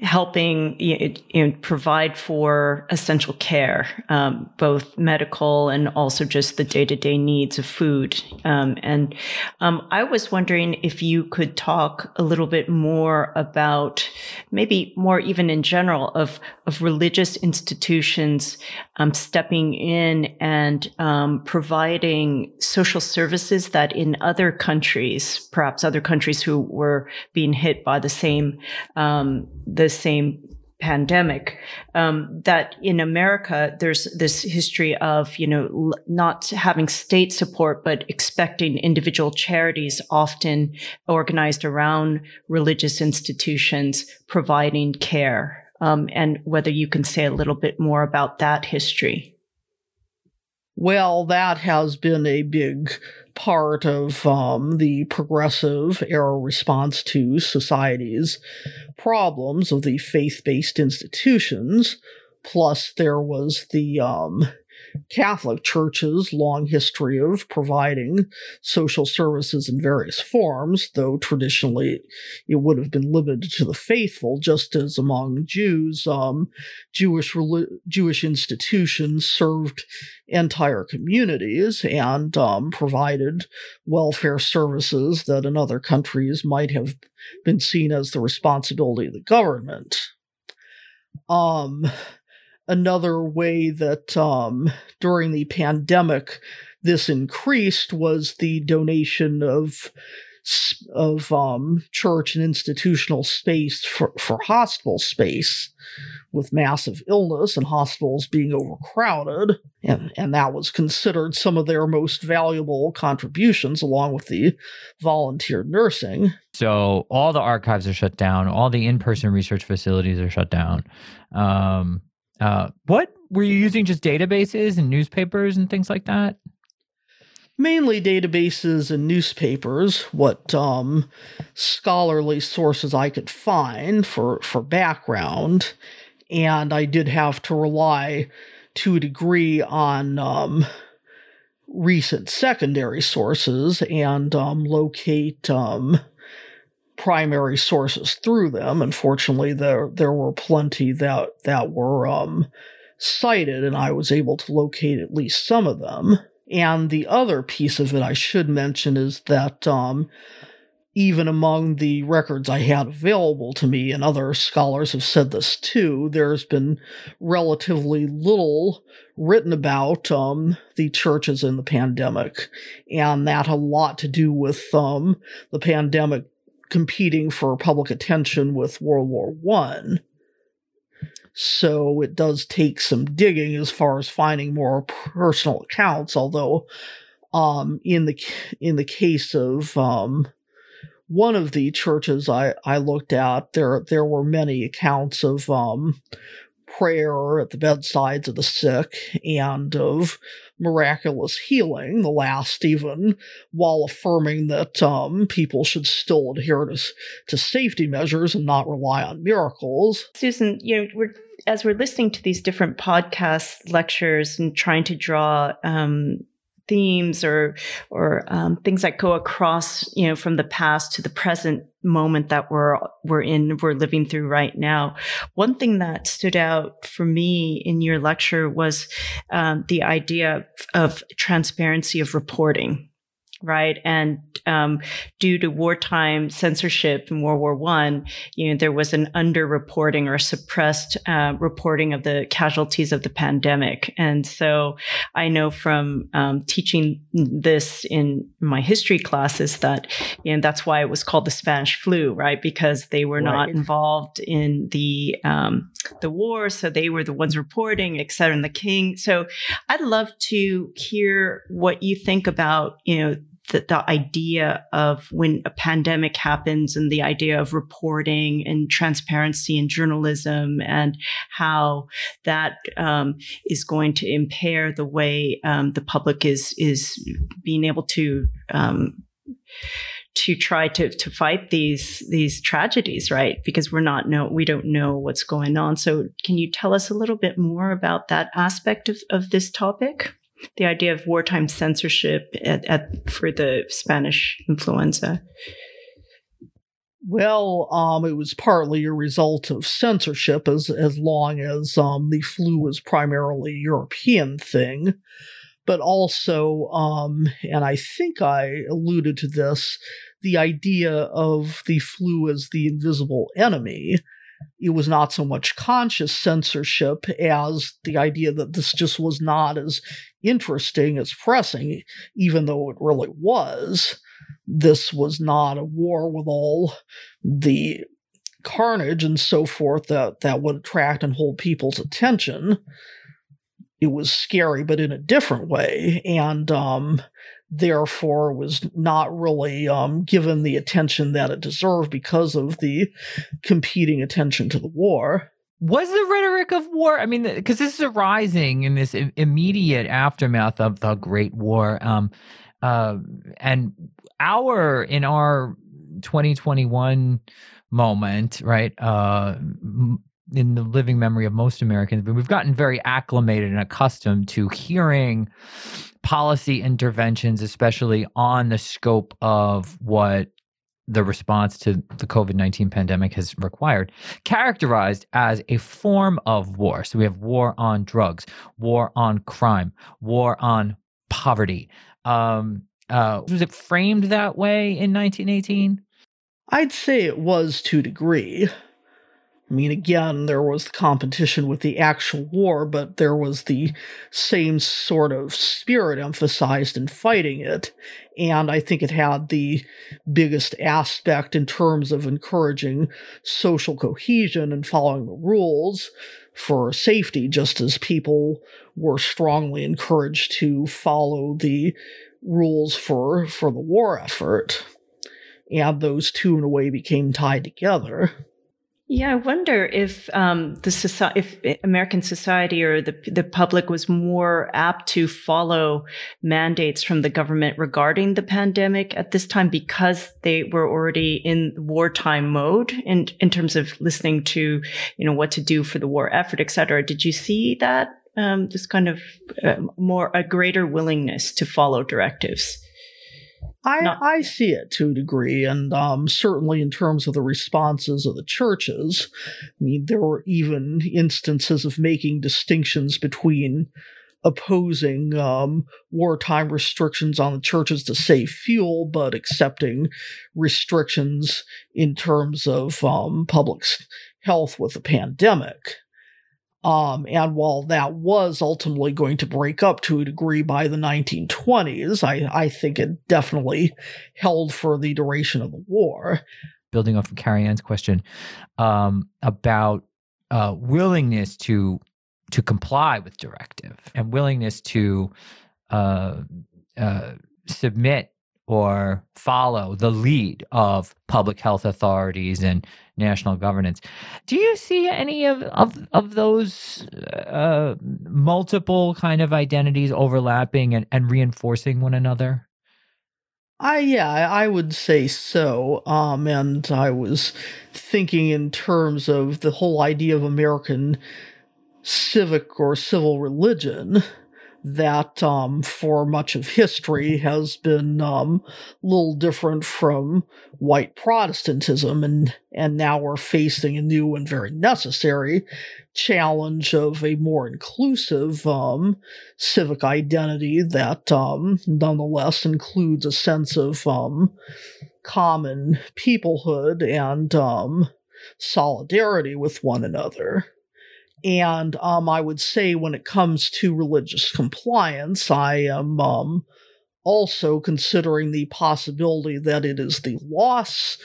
Helping you know, provide for essential care, um, both medical and also just the day to day needs of food. Um, and um, I was wondering if you could talk a little bit more about, maybe more even in general, of of religious institutions um, stepping in and um, providing social services that in other countries, perhaps other countries who were being hit by the same um, the same pandemic. Um, that in america there's this history of you know l- not having state support but expecting individual charities often organized around religious institutions providing care. Um, and whether you can say a little bit more about that history.
Well that has been a big part of um, the progressive era response to society's problems of the faith based institutions. Plus, there was the um, Catholic Church's long history of providing social services in various forms, though traditionally it would have been limited to the faithful, just as among Jews, um, Jewish Jewish institutions served entire communities and um, provided welfare services that in other countries might have been seen as the responsibility of the government. Um, another way that um, during the pandemic this increased was the donation of of um, church and institutional space for, for hospital space with massive illness and hospitals being overcrowded. And, and that was considered some of their most valuable contributions, along with the volunteer nursing.
So all the archives are shut down, all the in person research facilities are shut down. Um, uh, what were you using? Just databases and newspapers and things like that?
Mainly databases and newspapers. What um, scholarly sources I could find for for background, and I did have to rely to a degree on um, recent secondary sources and um, locate um, primary sources through them. Unfortunately, there there were plenty that that were um, cited, and I was able to locate at least some of them. And the other piece of it I should mention is that um, even among the records I had available to me, and other scholars have said this too, there's been relatively little written about um, the churches in the pandemic, and that a lot to do with um, the pandemic competing for public attention with World War One. So it does take some digging as far as finding more personal accounts. Although, um, in the in the case of um, one of the churches I, I looked at, there there were many accounts of um, prayer at the bedsides of the sick and of miraculous healing, the last even, while affirming that um, people should still adhere to, to safety measures and not rely on miracles.
Susan, you know, we're as we're listening to these different podcast lectures and trying to draw um, themes or or um, things that go across you know from the past to the present moment that we're we're in we're living through right now. One thing that stood out for me in your lecture was um, the idea of transparency of reporting right? And um, due to wartime censorship in World War One, you know, there was an underreporting or suppressed uh, reporting of the casualties of the pandemic. And so, I know from um, teaching this in my history classes that, you know, that's why it was called the Spanish flu, right? Because they were right. not involved in the um, the war, so they were the ones reporting, et cetera, and the king. So, I'd love to hear what you think about, you know the, the idea of when a pandemic happens and the idea of reporting and transparency in journalism and how that um, is going to impair the way um, the public is is being able to um, to try to to fight these these tragedies right? Because we're not know we don't know what's going on. So can you tell us a little bit more about that aspect of, of this topic the idea of wartime censorship at, at, for the Spanish influenza?
Well, um, it was partly a result of censorship, as as long as um, the flu was primarily a European thing, but also, um, and I think I alluded to this, the idea of the flu as the invisible enemy. It was not so much conscious censorship as the idea that this just was not as interesting as pressing, even though it really was this was not a war with all the carnage and so forth that, that would attract and hold people's attention. It was scary, but in a different way, and um, therefore was not really um, given the attention that it deserved because of the competing attention to the war.
Was the rhetoric of war? I mean, because this is arising in this immediate aftermath of the Great War. Um, uh, and our in our 2021 moment, right? Uh, in the living memory of most Americans, but we've gotten very acclimated and accustomed to hearing policy interventions, especially on the scope of what the response to the COVID 19 pandemic has required, characterized as a form of war. So we have war on drugs, war on crime, war on poverty, um, uh, was it framed that way in 1918?
I'd say it was to a degree. I mean, again, there was the competition with the actual war, but there was the same sort of spirit emphasized in fighting it. And I think it had the biggest aspect in terms of encouraging social cohesion and following the rules for safety, just as people were strongly encouraged to follow the rules for for the war effort, and those two in a way became tied together.
Yeah, I wonder if um, the society, if American society or the the public was more apt to follow mandates from the government regarding the pandemic at this time because they were already in wartime mode in in terms of listening to you know what to do for the war effort, et cetera. Did you see that um, this kind of uh, more a greater willingness to follow directives.
I, Not- I see it to a degree, and um, certainly in terms of the responses of the churches. I mean, there were even instances of making distinctions between opposing um, wartime restrictions on the churches to save fuel, but accepting restrictions in terms of um, public health with the pandemic. Um, and while that was ultimately going to break up to a degree by the 1920s, I, I think it definitely held for the duration of the war.
Building off of Kariann's question um, about uh, willingness to to comply with directive and willingness to uh, uh, submit or follow the lead of public health authorities and national governance. Do you see any of of, of those uh, multiple kind of identities overlapping and, and reinforcing one another?
I yeah, I would say so. Um, and I was thinking in terms of the whole idea of American civic or civil religion that um, for much of history has been um, a little different from white Protestantism, and and now we're facing a new and very necessary challenge of a more inclusive um, civic identity that um, nonetheless includes a sense of um, common peoplehood and um, solidarity with one another. And um, I would say when it comes to religious compliance, I am um, also considering the possibility that it is the loss,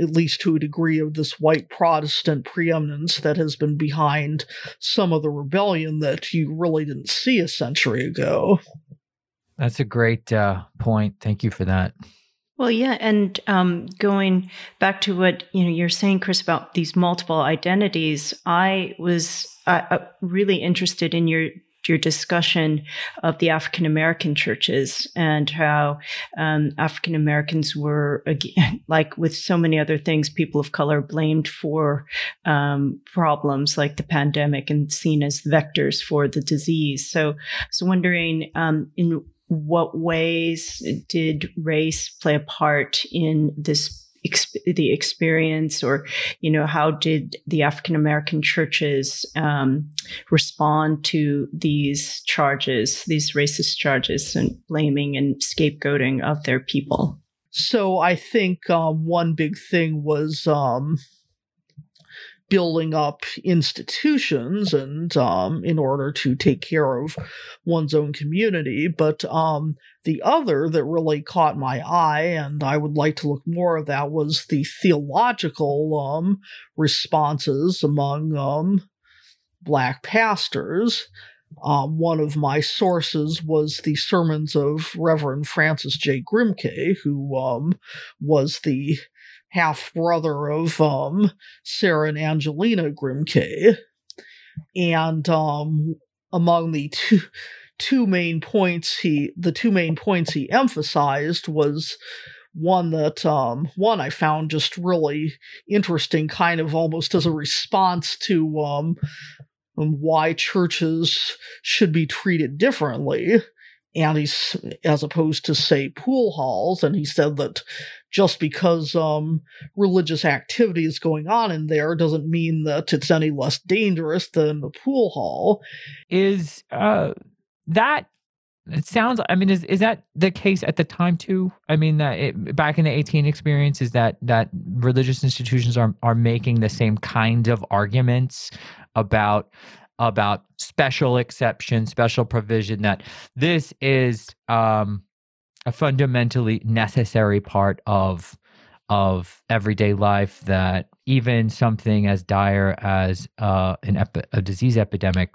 at least to a degree, of this white Protestant preeminence that has been behind some of the rebellion that you really didn't see a century ago.
That's a great uh, point. Thank you for that.
Well, yeah, and um, going back to what you know you're saying, Chris, about these multiple identities, I was uh, uh really interested in your your discussion of the African American churches and how um, African Americans were, again, like with so many other things, people of color blamed for um, problems like the pandemic and seen as vectors for the disease. So, so wondering um, in what ways did race play a part in this the experience, or you know, how did the African American churches um, respond to these charges, these racist charges, and blaming and scapegoating of their people?
So I think um, one big thing was um, building up institutions and um, in order to take care of one's own community. But um, the other that really caught my eye, and I would like to look more of that, was the theological um, responses among um, black pastors. Um, one of my sources was the sermons of Reverend Francis J. Grimke, who um, was the half brother of um, Sarah and Angelina Grimke. And um, among the two two main points he the two main points he emphasized was one that um, one I found just really interesting, kind of almost as a response to um, why churches should be treated differently and he's as opposed to say pool halls and he said that just because um, religious activity is going on in there doesn't mean that it's any less dangerous than the pool hall.
Is uh, that it sounds i mean is is that the case at the time too? I mean that it, back in the 18 experience is that that religious institutions are are making the same kind of arguments about about special exception, special provision that this is um, a fundamentally necessary part of of everyday life that even something as dire as uh, an epi- a disease epidemic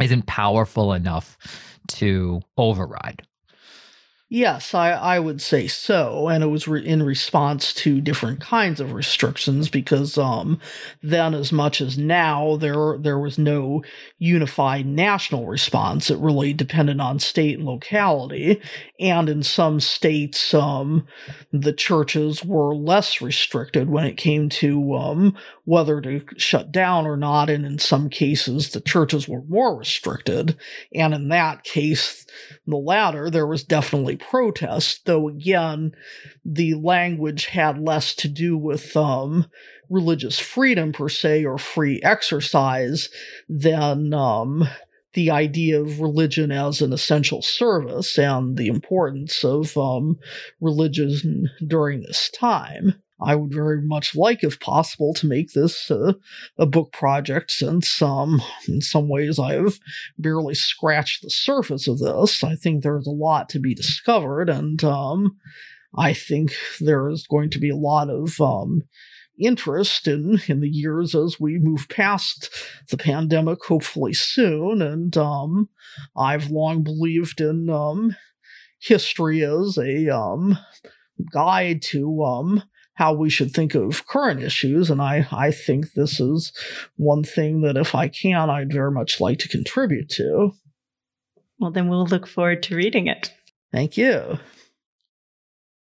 isn't powerful enough to override.
Yes, I, I would say so, and it was re- in response to different kinds of restrictions because um, then, as much as now, there there was no unified national response. It really depended on state and locality, and in some states, um, the churches were less restricted when it came to um, whether to shut down or not, and in some cases, the churches were more restricted, and in that case, the latter, there was definitely protest, though again, the language had less to do with um, religious freedom per se or free exercise than um, the idea of religion as an essential service and the importance of um, religion during this time. I would very much like, if possible, to make this uh, a book project since, um, in some ways, I have barely scratched the surface of this. I think there's a lot to be discovered, and um, I think there is going to be a lot of um, interest in, in the years as we move past the pandemic, hopefully soon. And um, I've long believed in um, history as a um, guide to um, how we should think of current issues. And I, I think this is one thing that if I can, I'd very much like to contribute to.
Well, then we'll look forward to reading it.
Thank you.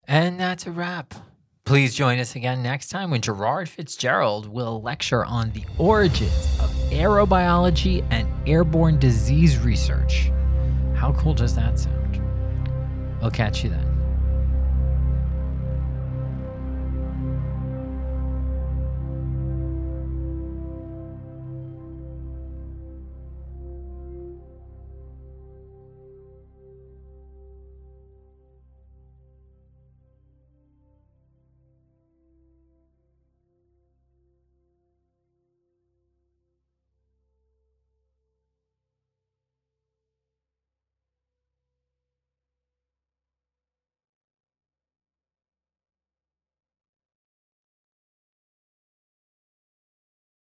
And that's a wrap. Please join us again next time when Gerard Fitzgerald will lecture on the origins of aerobiology and airborne disease research. How cool does that sound? We'll catch you then.